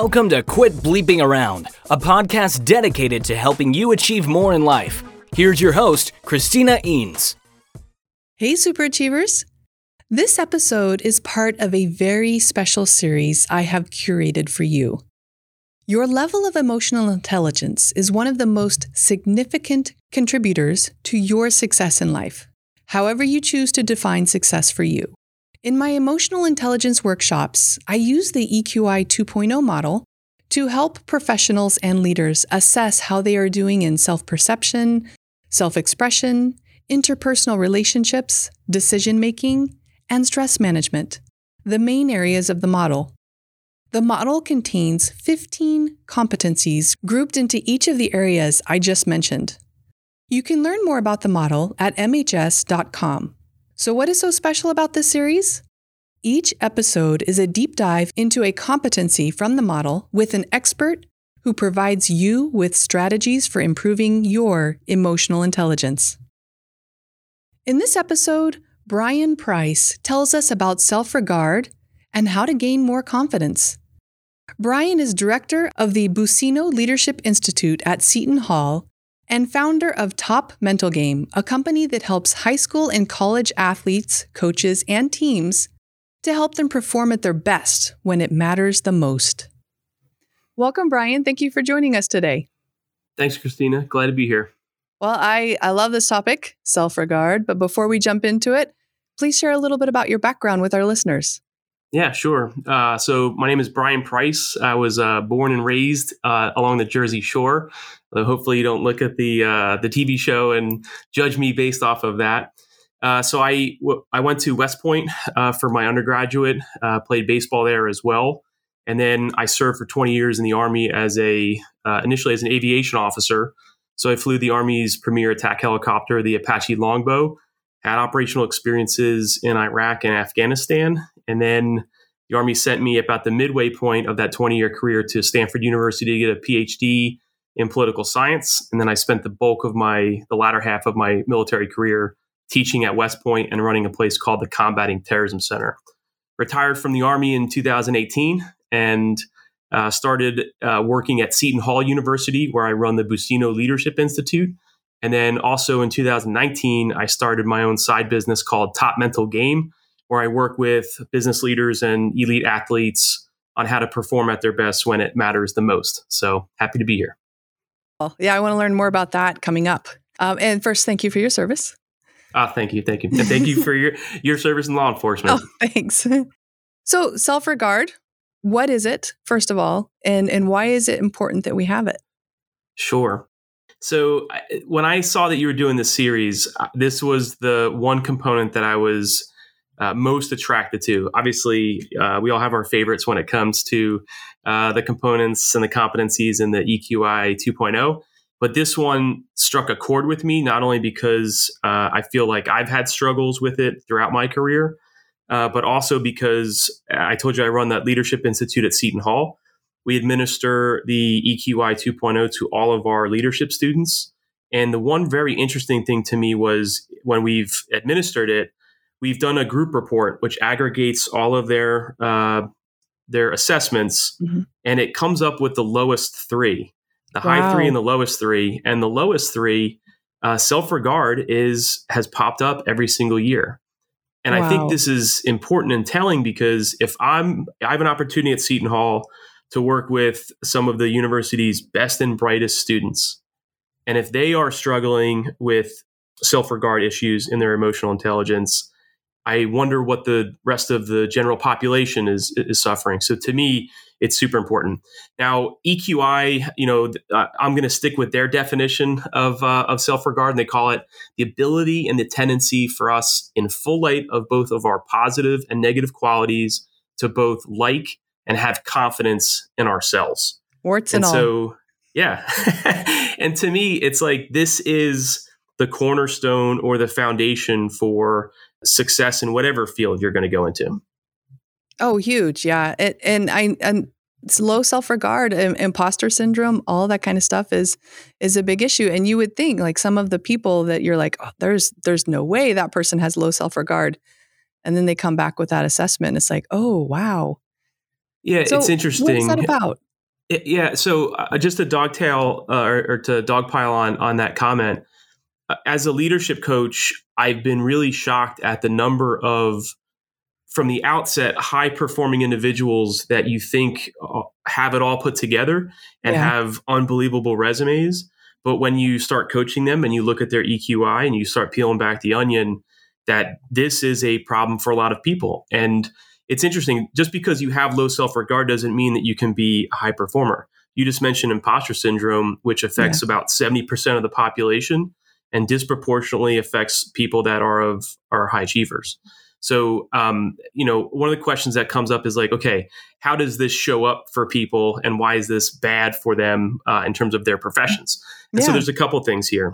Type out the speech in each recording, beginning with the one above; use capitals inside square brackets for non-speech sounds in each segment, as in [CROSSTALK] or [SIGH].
Welcome to Quit Bleeping Around, a podcast dedicated to helping you achieve more in life. Here's your host, Christina Eanes. Hey, Superachievers! This episode is part of a very special series I have curated for you. Your level of emotional intelligence is one of the most significant contributors to your success in life, however, you choose to define success for you. In my emotional intelligence workshops, I use the EQI 2.0 model to help professionals and leaders assess how they are doing in self perception, self expression, interpersonal relationships, decision making, and stress management, the main areas of the model. The model contains 15 competencies grouped into each of the areas I just mentioned. You can learn more about the model at MHS.com. So, what is so special about this series? Each episode is a deep dive into a competency from the model with an expert who provides you with strategies for improving your emotional intelligence. In this episode, Brian Price tells us about self regard and how to gain more confidence. Brian is director of the Buccino Leadership Institute at Seton Hall and founder of Top Mental Game, a company that helps high school and college athletes, coaches, and teams to help them perform at their best when it matters the most. Welcome, Brian. Thank you for joining us today. Thanks, Christina. Glad to be here. Well, I, I love this topic, self regard. But before we jump into it, please share a little bit about your background with our listeners. Yeah, sure. Uh, so my name is Brian Price. I was uh, born and raised uh, along the Jersey Shore. hopefully, you don't look at the uh, the TV show and judge me based off of that. Uh, so I, w- I went to West Point uh, for my undergraduate, played baseball there as well, and then I served for 20 years in the Army as a initially as an aviation officer. So I flew the Army's premier attack helicopter, the Apache Longbow had operational experiences in Iraq and Afghanistan. And then the Army sent me about the midway point of that 20 year career to Stanford University to get a PhD in political science. And then I spent the bulk of my, the latter half of my military career teaching at West Point and running a place called the Combating Terrorism Center. Retired from the Army in 2018 and uh, started uh, working at Seton Hall University, where I run the Buccino Leadership Institute and then also in 2019, I started my own side business called Top Mental Game, where I work with business leaders and elite athletes on how to perform at their best when it matters the most. So happy to be here. Well, yeah, I want to learn more about that coming up. Um, and first, thank you for your service. Ah, thank you, thank you, and thank you for your your service in law enforcement. Oh, [LAUGHS] thanks. [LAUGHS] So, self regard. What is it, first of all, and and why is it important that we have it? Sure. So when I saw that you were doing this series, uh, this was the one component that I was uh, most attracted to. Obviously, uh, we all have our favorites when it comes to uh, the components and the competencies in the EQI 2.0. But this one struck a chord with me, not only because uh, I feel like I've had struggles with it throughout my career, uh, but also because I told you I run that Leadership Institute at Seton Hall. We administer the EQI 2.0 to all of our leadership students. And the one very interesting thing to me was when we've administered it, we've done a group report which aggregates all of their uh, their assessments, mm-hmm. and it comes up with the lowest three, the wow. high three and the lowest three, and the lowest three. Uh, self regard is has popped up every single year. And wow. I think this is important and telling because if I'm I have an opportunity at Seton Hall to work with some of the university's best and brightest students. And if they are struggling with self regard issues in their emotional intelligence, I wonder what the rest of the general population is is suffering. So to me, it's super important. Now, EQI, you know, uh, I'm going to stick with their definition of uh, of self regard, and they call it the ability and the tendency for us, in full light of both of our positive and negative qualities, to both like and have confidence in ourselves. Warts and, and so, yeah. [LAUGHS] and to me, it's like this is the cornerstone or the foundation for success in whatever field you're going to go into. Oh, huge. Yeah. It, and I, and it's low self-regard imposter syndrome all that kind of stuff is is a big issue and you would think like some of the people that you're like oh, there's there's no way that person has low self-regard and then they come back with that assessment it's like oh wow Yeah, So it's interesting. What is that about? It- yeah, so uh, just to dogtail uh, or, or to dogpile on on that comment, as a leadership coach, I've been really shocked at the number of from the outset high performing individuals that you think uh, have it all put together and Yeah. have unbelievable resumes, but when you start coaching them and you look at their EQI and you start peeling back the onion, that this is a problem for a lot of people. And it's interesting just because you have low self-regard doesn't mean that you can be a high performer. You just mentioned imposter syndrome which affects about 70% of the population and disproportionately affects people that are of are high achievers. So um, you know one of the questions that comes up is like okay how does this show up for people and why is this bad for them uh, in terms of their professions? And so there's a couple things here.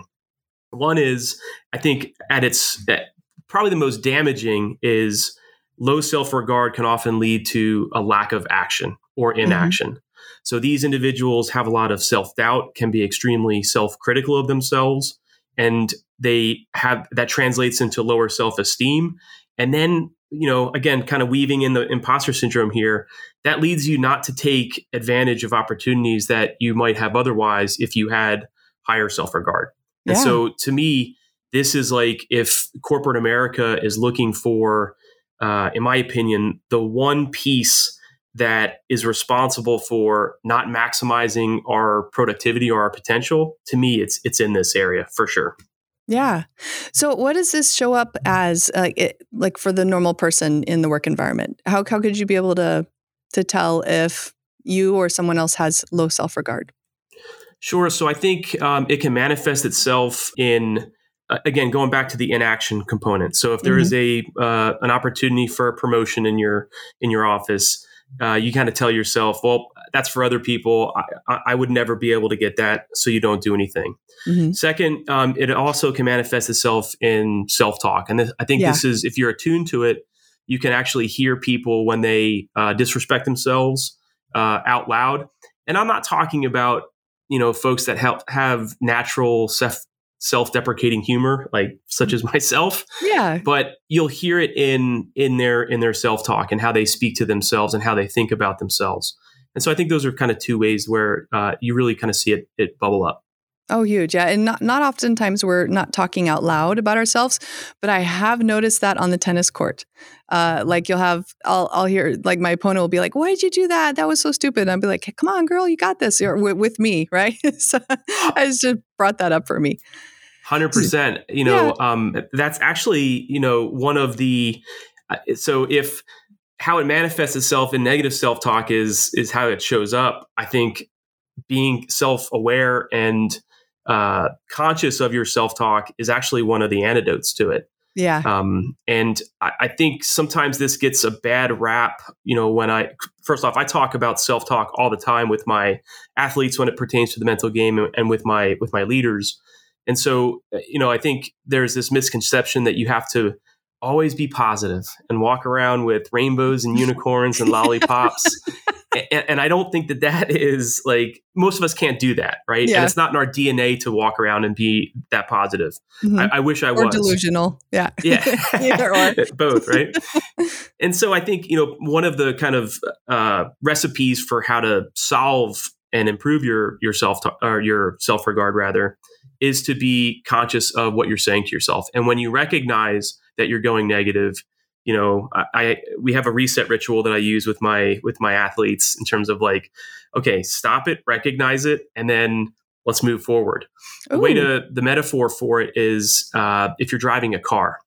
One is i think at its at probably the most damaging is low self regard can often lead to a lack of action or inaction. So these individuals have a lot of self doubt, can be extremely self critical of themselves, and they have that translates into lower self esteem. And then, you know, again, kind of weaving in the imposter syndrome here, that leads you not to take advantage of opportunities that you might have otherwise if you had higher self regard. And Yeah. so to me, this is like if corporate America is looking for, uh, in my opinion, the one piece that is responsible for not maximizing our productivity or our potential. To me, it's it's in this area for sure. Yeah. So, what does this show up as, uh, it, like for the normal person in the work environment? How how could you be able to to tell if you or someone else has low self regard? Sure. So I think um, it can manifest itself in uh, again going back to the inaction component. So if there is a uh, an opportunity for a promotion in your in your office, uh, you kind of tell yourself, "Well, that's for other people. I, I, would never be able to get that," so you don't do anything. Mhm. Second, um, it also can manifest itself in self talk, and this, I think Yeah. this is if you're attuned to it, you can actually hear people when they uh, disrespect themselves uh, out loud. And I'm not talking about you know folks that help have natural self self-deprecating humor like such as [LAUGHS] myself Yeah. but you'll hear it in in their in their self-talk and how they speak to themselves and how they think about themselves and so i think those are kind of two ways where uh, you really kind of see it it bubble up Oh, huge. Yeah. And not, not oftentimes we're not talking out loud about ourselves, but I have noticed that on the tennis court. Uh, like you'll have, I'll, I'll hear, like my opponent will be like, why did you do that? That was so stupid. And I'll be like, hey, come on, girl, you got this. Or with, with me, [LAUGHS] right? so [LAUGHS] I just brought that up for me. Hundred percent. You know, um, that's actually you know one of the. Uh, so if how it manifests itself in negative self talk is is how it shows up. I think being self aware and uh, conscious of your self talk is actually one of the antidotes to it. Yeah. Um, and I, I think sometimes this gets a bad rap. You know, when I first off, I talk about self talk all the time with my athletes when it pertains to the mental game, and, and with my with my leaders. And so, uh, you know, I think there's this misconception that you have to always be positive and walk around with rainbows and [LAUGHS] unicorns and lollipops. and, and I don't think that that is like most of us can't do that, right? Yeah. And it's not in our DNA to walk around and be that positive. Mhm. I, I wish I or was. delusional. Yeah. Yeah. [LAUGHS] Either or. [LAUGHS] Both, right? and so I think, you know, one of the kind of uh, recipes for how to solve and improve your your self or your self regard rather is to be conscious of what you're saying to yourself. And when you recognize that you're going negative, you know, I, I we have a reset ritual that I use with my with my athletes in terms of like, okay, stop it, recognize it, and then let's move forward. The way to the metaphor for it is uh, if you're driving a car,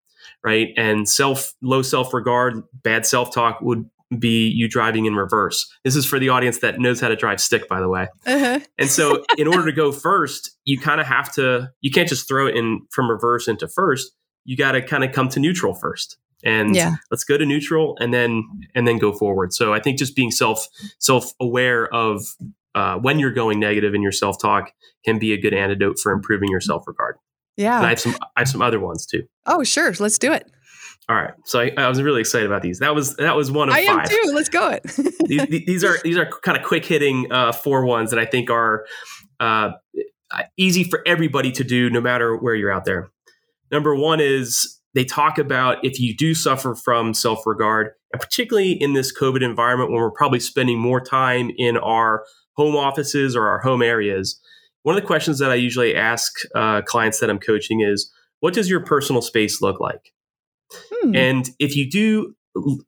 right? And self low self regard, bad self talk would be you driving in reverse. This is for the audience that knows how to drive stick, by the way. Uh-huh. And so, [LAUGHS] in order to go first, you kind of have to. You can't just throw it in from reverse into first. You got to kind of come to neutral first, and Yeah. let's go to neutral, and then and then go forward. So I think just being self self aware of uh, when you're going negative in your self talk can be a good antidote for improving your self regard. And I have some I have some other ones too. Oh, sure. Let's do it. All right, so I, I was really excited about these. That was that was one of I am five. too. Let's go it. [LAUGHS] these, these are these are kind of quick hitting uh, four ones that I think are uh, easy for everybody to do, no matter where you're out there. Number one is they talk about if you do suffer from self regard, and particularly in this COVID environment when we're probably spending more time in our home offices or our home areas, one of the questions that I usually ask uh, clients that I'm coaching is, what does your personal space look like? Hmm. And if you do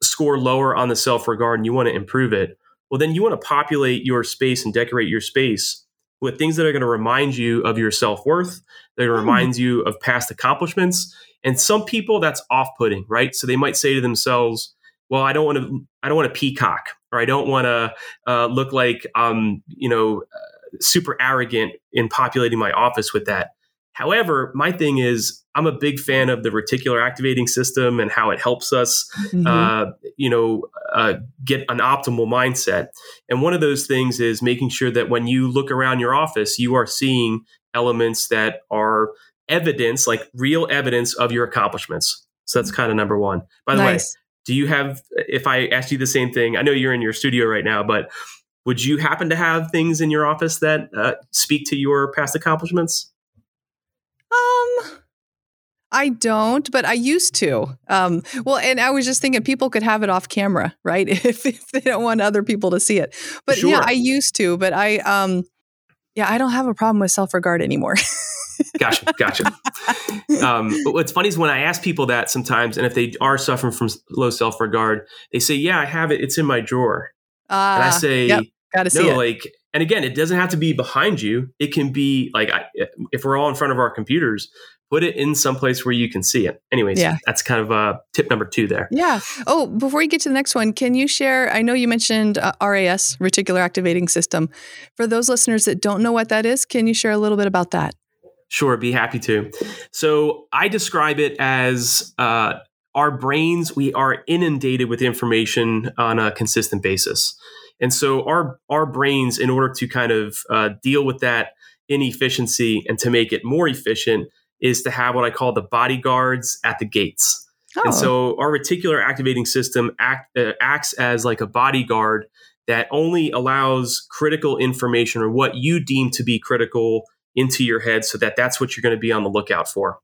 score lower on the self regard and you want to improve it, well, then you want to populate your space and decorate your space with things that are going to remind you of your self worth, that mm. reminds you of past accomplishments. And some people that's off putting, right? So they might say to themselves, well, I don't want to, I don't want to peacock, or I don't want to uh, look like I'm, you know, uh, super arrogant in populating my office with that. However, my thing is, I'm a big fan of the reticular activating system and how it helps us, mm-hmm. uh, you know, uh, get an optimal mindset. And one of those things is making sure that when you look around your office, you are seeing elements that are evidence, like real evidence of your accomplishments. So that's kind of number one. By the nice. way, do you have? If I asked you the same thing, I know you're in your studio right now, but would you happen to have things in your office that uh, speak to your past accomplishments? I don't, but I used to. Um, well, and I was just thinking people could have it off camera, right? [LAUGHS] If, if they don't want other people to see it. But sure. yeah, I used to, but I, um, yeah, I don't have a problem with self regard anymore. [LAUGHS] gotcha, gotcha. Um, but what's funny is when I ask people that sometimes, and if they are suffering from low self regard, they say, "Yeah, I have it. It's in my drawer." Uh, and I ah, say, yep, "Gotta see no, it." Like, and again, it doesn't have to be behind you. It can be like I, if we're all in front of our computers, put it in some place where you can see it. Anyways, yeah. that's kind of uh, tip number two there. Yeah. Oh, before you get to the next one, can you share? I know you mentioned uh, RAS, reticular activating system. For those listeners that don't know what that is, can you share a little bit about that? Sure, be happy to. So I describe it as uh, our brains, we are inundated with information on a consistent basis. And so our our brains, in order to kind of uh, deal with that inefficiency and to make it more efficient, is to have what I call the bodyguards at the gates. Oh. And so our reticular activating system act, uh, acts as like a bodyguard that only allows critical information or what you deem to be critical into your head so that that's what you're going to be on the lookout for.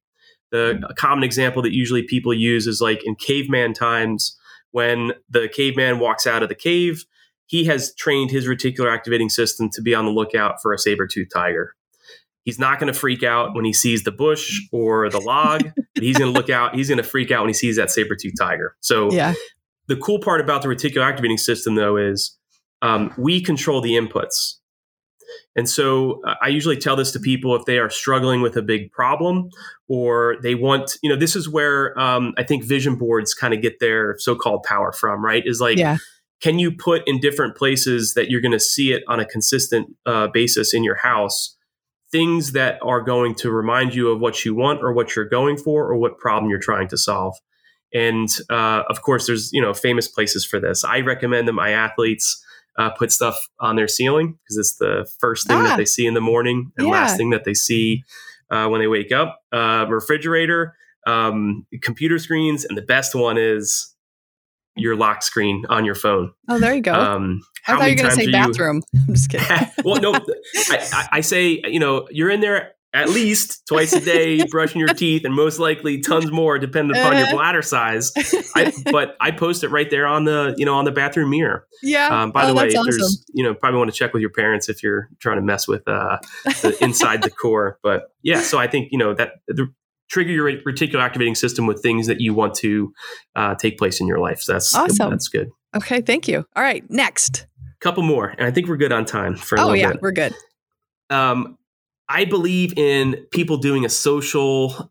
The mm-hmm. common example that usually people use is like in caveman times when the caveman walks out of the cave, he has trained his reticular activating system to be on the lookout for a saber-toothed tiger. He's not going to freak out when he sees the bush or the log, [LAUGHS] but he's going to look out. He's going to freak out when he sees that saber tooth tiger. So, yeah. the cool part about the reticular activating system, though, is um, we control the inputs. And so uh, I usually tell this to people if they are struggling with a big problem or they want, you know, this is where um, I think vision boards kind of get their so called power from, right? Is like, yeah. can you put in different places that you're going to see it on a consistent uh, basis in your house? Things that are going to remind you of what you want or what you're going for or what problem you're trying to solve. And uh, of course, there's you know famous places for this. I recommend that my athletes uh, put stuff on their ceiling because it's the first thing ah, that they see in the morning and yeah. last thing that they see uh, when they wake up. Uh, refrigerator, um, computer screens, and the best one is your lock screen on your phone. Oh, there you go. Um, I thought you were going to say bathroom. You... [LAUGHS] I'm just kidding. [LAUGHS] well, no, [LAUGHS] I, I, say, you know, you're in there at least twice a day brushing your teeth and most likely tons more depending upon your uh-huh. bladder size. I, but I post it right there on the, you know, on the bathroom mirror. Yeah. Um, by oh, the way, awesome. there's, you know, probably want to check with your parents if you're trying to mess with uh, the inside the core. But yeah, so I think, you know, that the trigger your reticular activating system with things that you want to uh, take place in your life. So that's awesome. That's good. Okay, thank you. All right, next. Couple more, and I think we're good on time for. oh yeah, bit. we're good. Um, I believe in people doing a social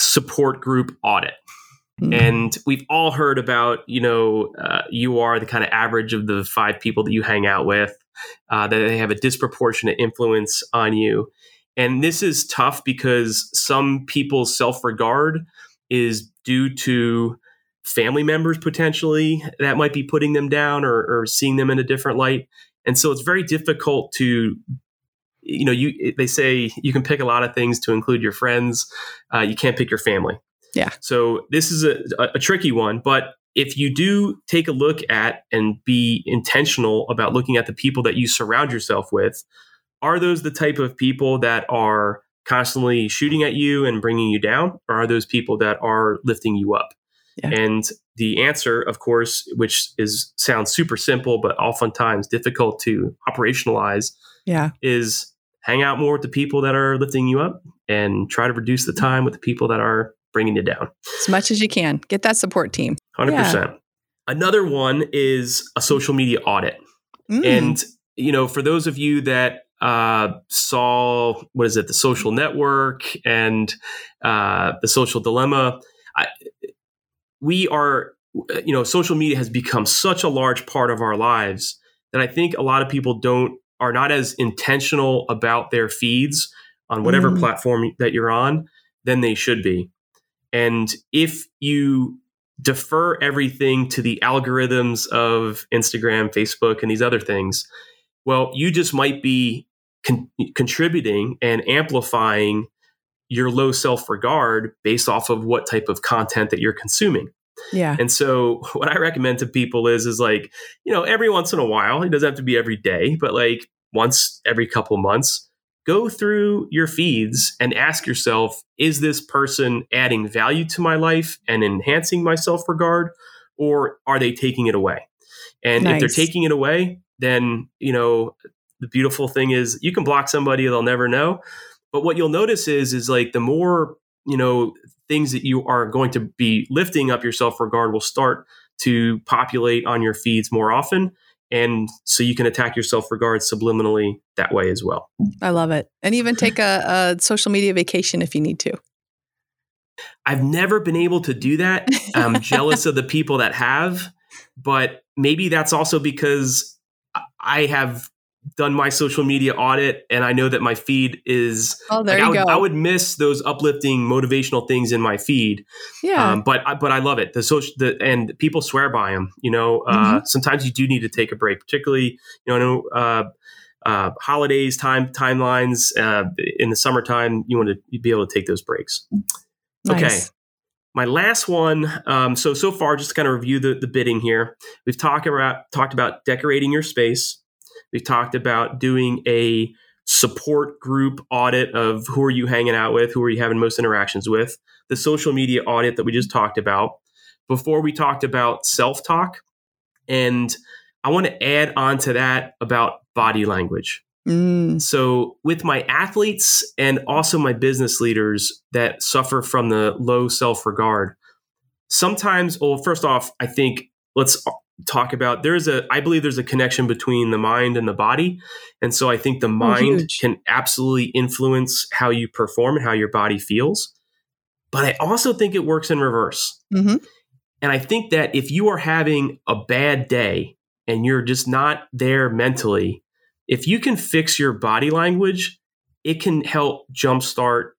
support group audit. Mm-hmm. And we've all heard about, you know, uh, you are the kind of average of the five people that you hang out with, uh, that they have a disproportionate influence on you. And this is tough because some people's self regard is due to family members potentially that might be putting them down or, or, seeing them in a different light. And so it's very difficult to, you know, you they say you can pick a lot of things to include your friends. Uh, you can't pick your family. Yeah. So this is a, a, a tricky one, but if you do take a look at and be intentional about looking at the people that you surround yourself with, are those the type of people that are constantly shooting at you and bringing you down, or are those people that are lifting you up? Yeah. And the answer, of course, which is sounds super simple but oftentimes difficult to operationalize, yeah, is hang out more with the people that are lifting you up and try to reduce the time with the people that are bringing you down as much as you can. Get that support team. Hundred yeah. percent. Another one is a social media audit, mm. and you know, for those of you that uh, saw what is it, the Social Network and uh, the Social Dilemma, I, we are, you know, social media has become such a large part of our lives that I think a lot of people don't are not as intentional about their feeds on whatever mm. platform that you're on than they should be. And if you defer everything to the algorithms of Instagram, Facebook, and these other things, well, you just might be con- contributing and amplifying your low self regard based off of what type of content that you're consuming. Yeah. And so [LAUGHS] what I recommend to people is is like, you know, every once in a while, it doesn't have to be every day, but like once every couple months, go through your feeds and ask yourself, is this person adding value to my life and enhancing my self-regard or are they taking it away? And nice. if they're taking it away, then, you know, the beautiful thing is you can block somebody they'll never know. But what you'll notice is is like the more, you know, things that you are going to be lifting up your self-regard will start to populate on your feeds more often. And so you can attack your self-regard subliminally that way as well. I love it. And even take a, a, social media vacation if you need to. I've never been able to do that. I'm [LAUGHS] jealous of the people that have but maybe that's also because i have done my social media audit and I know that my feed is oh there like, you I would, go. I would miss those uplifting motivational things in my feed. Yeah. Um, but but I love it. The social the and people swear by them. You know, uh, mm-hmm. sometimes you do need to take a break, particularly you know. Uh, uh, holidays, time timelines uh, in the summertime, you want to be able to take those breaks. Nice. Okay, my last one. Um, so so far, just to kind of review the, the bidding here. We've talked about talked about decorating your space. We've talked about doing a support group audit of who are you hanging out with, who are you having most interactions with, the social media audit that we just talked about. Before we talked about self talk, and I want to add on to that about body language. Mm. So, with my athletes and also my business leaders that suffer from the low self regard, sometimes, well, first off, I think let's talk about there's a i believe there's a connection between the mind and the body. And so i think the oh, mind oh, can absolutely influence how you perform and how your body feels. But i also think it works in reverse. Mm-hmm. and i think that if you are having a bad day and you're just not there mentally if you can fix your body language it can help jumpstart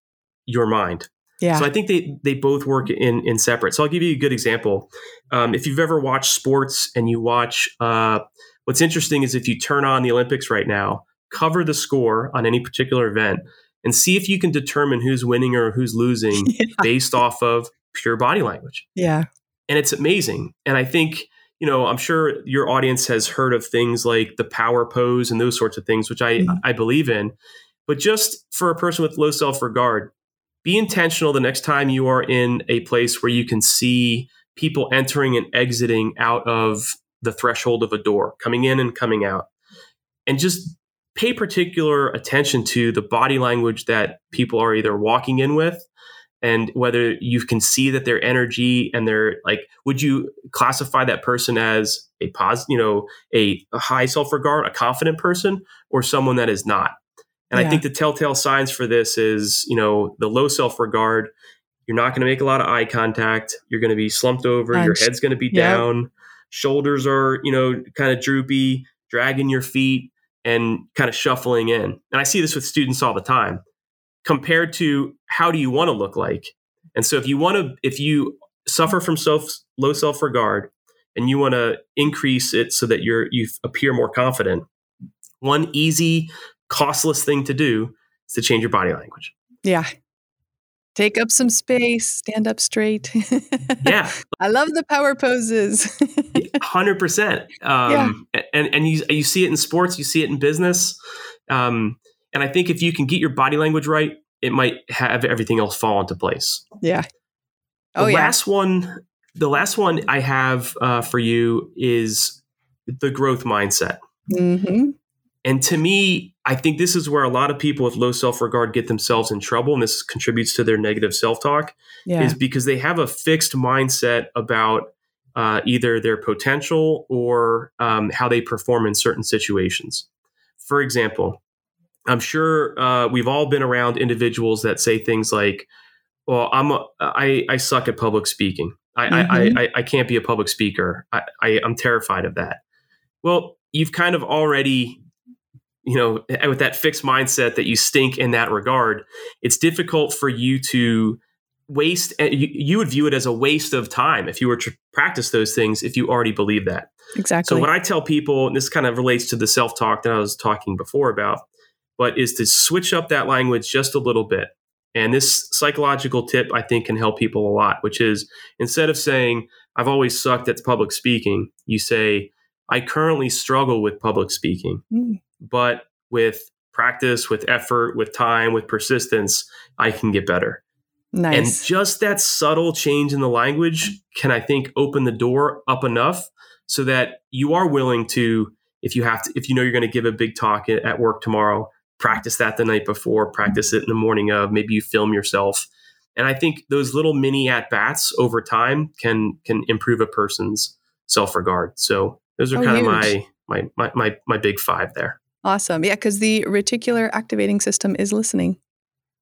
your mind yeah. So I think they they both work in in separate. So I'll give you a good example. Um, if you've ever watched sports and you watch, uh, what's interesting is if you turn on the Olympics right now, cover the score on any particular event, and see if you can determine who's winning or who's losing [LAUGHS] yeah. based off of pure body language. Yeah. And it's amazing. And I think you know, I'm sure your audience has heard of things like the power pose and those sorts of things, which I, mm-hmm. I believe in. But just for a person with low self regard, be intentional the next time you are in a place where you can see people entering and exiting out of the threshold of a door, coming in and coming out. And just pay particular attention to the body language that people are either walking in with and whether you can see that their energy and their like would you classify that person as a positive you know a, a high self-regard a confident person or someone that is not and yeah. I think the telltale signs for this is, you know, the low self regard. You're not going to make a lot of eye contact. You're going to be slumped over. Your head's going to be yep. down. Shoulders are, you know, kind of droopy, dragging your feet and kind of shuffling in. And I see this with students all the time compared to how do you want to look like? And so if you want to, if you suffer from self, low self regard and you want to increase it so that you're, you appear more confident, one easy costless thing to do is to change your body language. Yeah. Take up some space, stand up straight. [LAUGHS] yeah. I love the power poses. 100%. [LAUGHS] Um, yeah. And, and you, you see it in sports, you see it in business. Um, and I think if you can get your body language right, it might have everything else fall into place. Yeah. Oh the yeah. Last one, the last one I have uh, for you is the growth mindset. Mm-hmm. And to me, I think this is where a lot of people with low self regard get themselves in trouble, and this contributes to their negative self talk. Yeah. Is because they have a fixed mindset about uh, either their potential or um, how they perform in certain situations. For example, I'm sure uh, we've all been around individuals that say things like, "Well, I'm a, I, I suck at public speaking. I, mm-hmm. I, I, I, can't be a public speaker. I, I, I'm terrified of that." Well, you've kind of already you know with that fixed mindset that you stink in that regard it's difficult for you to waste eh, you, you would view it as a waste of time if you were to practice those things if you already believe that. Exactly. so what i tell people and this kind of relates to the self-talk that i was talking before about but is to switch up that language just a little bit. And this psychological tip i think can help people a lot which is instead of saying i've always sucked at public speaking you say i currently struggle with public speaking. Mm. But with practice with effort with time with persistence i can get better Nice. And just that subtle change in the language can, I think, open the door up enough so that you are willing to, if you have to, if you know you're going to give a big talk at work tomorrow, practice that the night before, practice it in the morning of, maybe you film yourself. And I think those little mini at bats over time can can improve a person's self regard. So those are oh, kind huge. of my, my my my my big five there. Awesome. Yeah, because the reticular activating system is listening.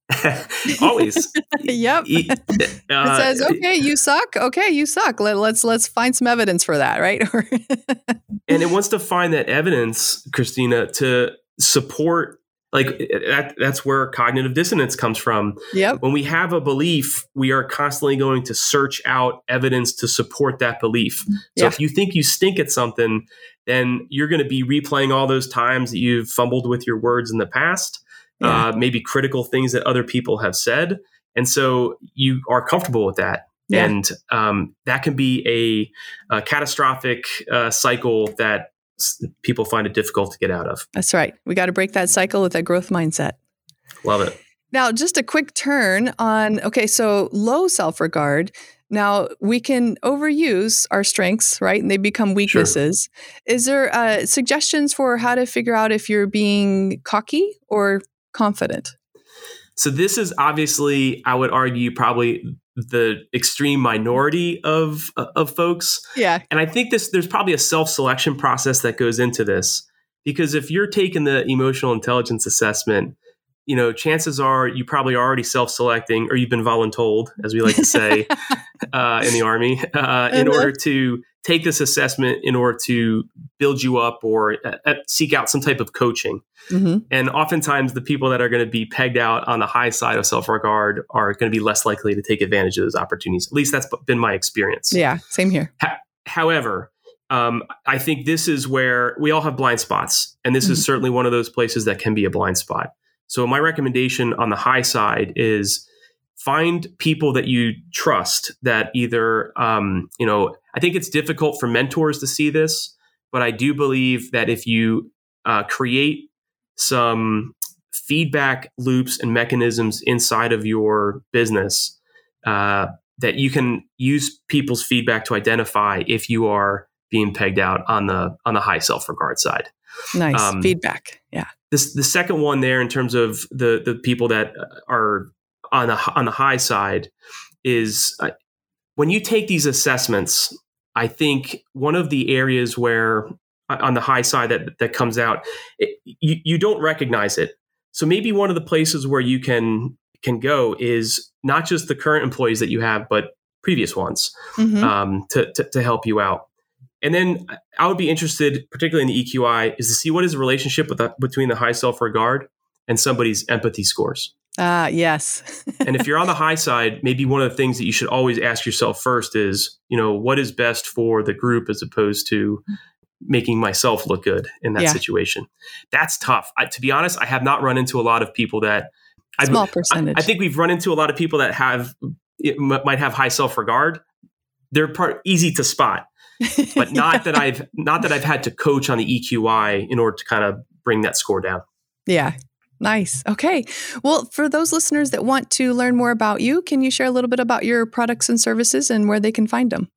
[LAUGHS] Always. [LAUGHS] yep. [LAUGHS] Uh, it says, "Okay, you suck. Okay, you suck. Let, let's let's find some evidence for that, right?" and it wants to find that evidence, Christina, to support like that, that's where cognitive dissonance comes from. Yep. When we have a belief, we are constantly going to search out evidence to support that belief. So yeah. if you think you stink at something, then you're going to be replaying all those times that you've fumbled with your words in the past yeah. uh, maybe critical things that other people have said. And so you are comfortable with that. Yeah. And um, that can be a, a catastrophic uh, cycle that people find it difficult to get out of. That's right. We got to break that cycle with a growth mindset. Love it. Now, just a quick turn on okay, so low self regard. Now, we can overuse our strengths, right? And they become weaknesses. Sure. Is there uh, suggestions for how to figure out if you're being cocky or confident? So this is obviously, I would argue, probably the extreme minority of of folks. Yeah. And I think this there's probably a self-selection process that goes into this because if you're taking the emotional intelligence assessment, you know, chances are you probably already self-selecting or you've been voluntold, as we like to say [LAUGHS] uh, in the army, uh, in uh-huh. order to take this assessment in order to build you up or uh, uh, seek out some type of coaching. Mm-hmm. And oftentimes, the people that are going to be pegged out on the high side of self regard are going to be less likely to take advantage of those opportunities. At least that's been my experience. Yeah, same here. Ha- however, um, I think this is where we all have blind spots. And this mm-hmm. is certainly one of those places that can be a blind spot. So, my recommendation on the high side is find people that you trust that either um, you know i think it's difficult for mentors to see this but i do believe that if you uh, create some feedback loops and mechanisms inside of your business uh, that you can use people's feedback to identify if you are being pegged out on the on the high self regard side nice um, feedback yeah this the second one there in terms of the the people that are on the on the high side is uh, when you take these assessments. I think one of the areas where uh, on the high side that that comes out, it, you you don't recognize it. So maybe one of the places where you can can go is not just the current employees that you have, but previous ones mm-hmm. um, to, to, to help you out. And then I would be interested, particularly in the EQI, is to see what is the relationship the, between the high self regard and somebody's empathy scores. Ah, uh, yes. [LAUGHS] and if you're on the high side, maybe one of the things that you should always ask yourself first is, you know, what is best for the group as opposed to making myself look good in that yeah. situation. That's tough. I, to be honest, I have not run into a lot of people that small I've, percentage. I, I, think we've run into a lot of people that have m- might have high self regard. They're part easy to spot, [LAUGHS] but not yeah. that I've not that I've had to coach on the EQI in order to kind of bring that score down. Yeah, Nice. Okay. Well, for those listeners that want to learn more about you, can you share a little bit about your products and services and where they can find them?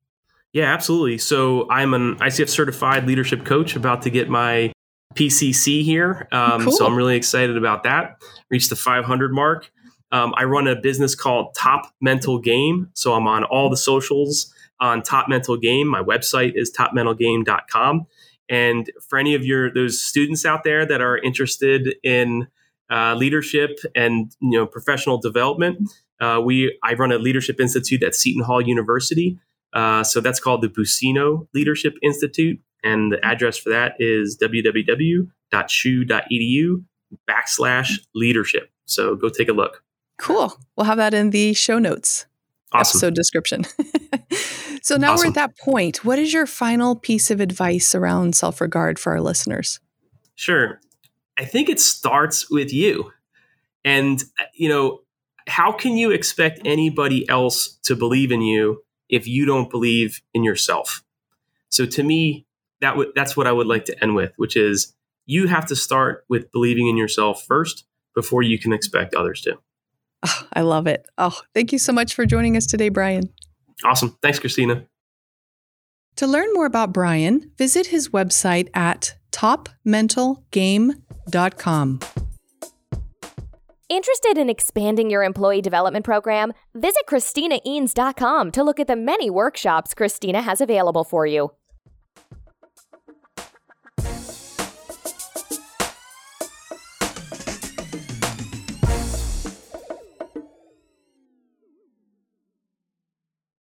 Yeah, absolutely. So I'm an ICF certified leadership coach about to get my PCC here. Um, cool. So I'm really excited about that. Reached the 500 mark. Um, I run a business called Top Mental Game. So I'm on all the socials on Top Mental Game. My website is topmentalgame.com. And for any of your those students out there that are interested in uh, leadership and you know professional development, uh, we I run a leadership institute at Seton Hall University. Uh, so that's called the Buccino Leadership Institute, and the address for that is www.shu.edu backslash leadership. So go take a look. Cool. We'll have that in the show notes awesome. episode description. [LAUGHS] so now awesome. we're at that point. What is your final piece of advice around self regard for our listeners? Sure. I think it starts with you. And, uh, you know, how can you expect anybody else to believe in you if you don't believe in yourself? So to me, that w- that's what I would like to end with, which is you have to start with believing in yourself first before you can expect others to. Oh, I love it. Oh, thank you so much for joining us today, Brian. Awesome. Thanks, Christina. To learn more about Brian, visit his website at topmentalgame.com. Interested in expanding your employee development program? Visit ChristinaEanes.com to look at the many workshops Christina has available for you.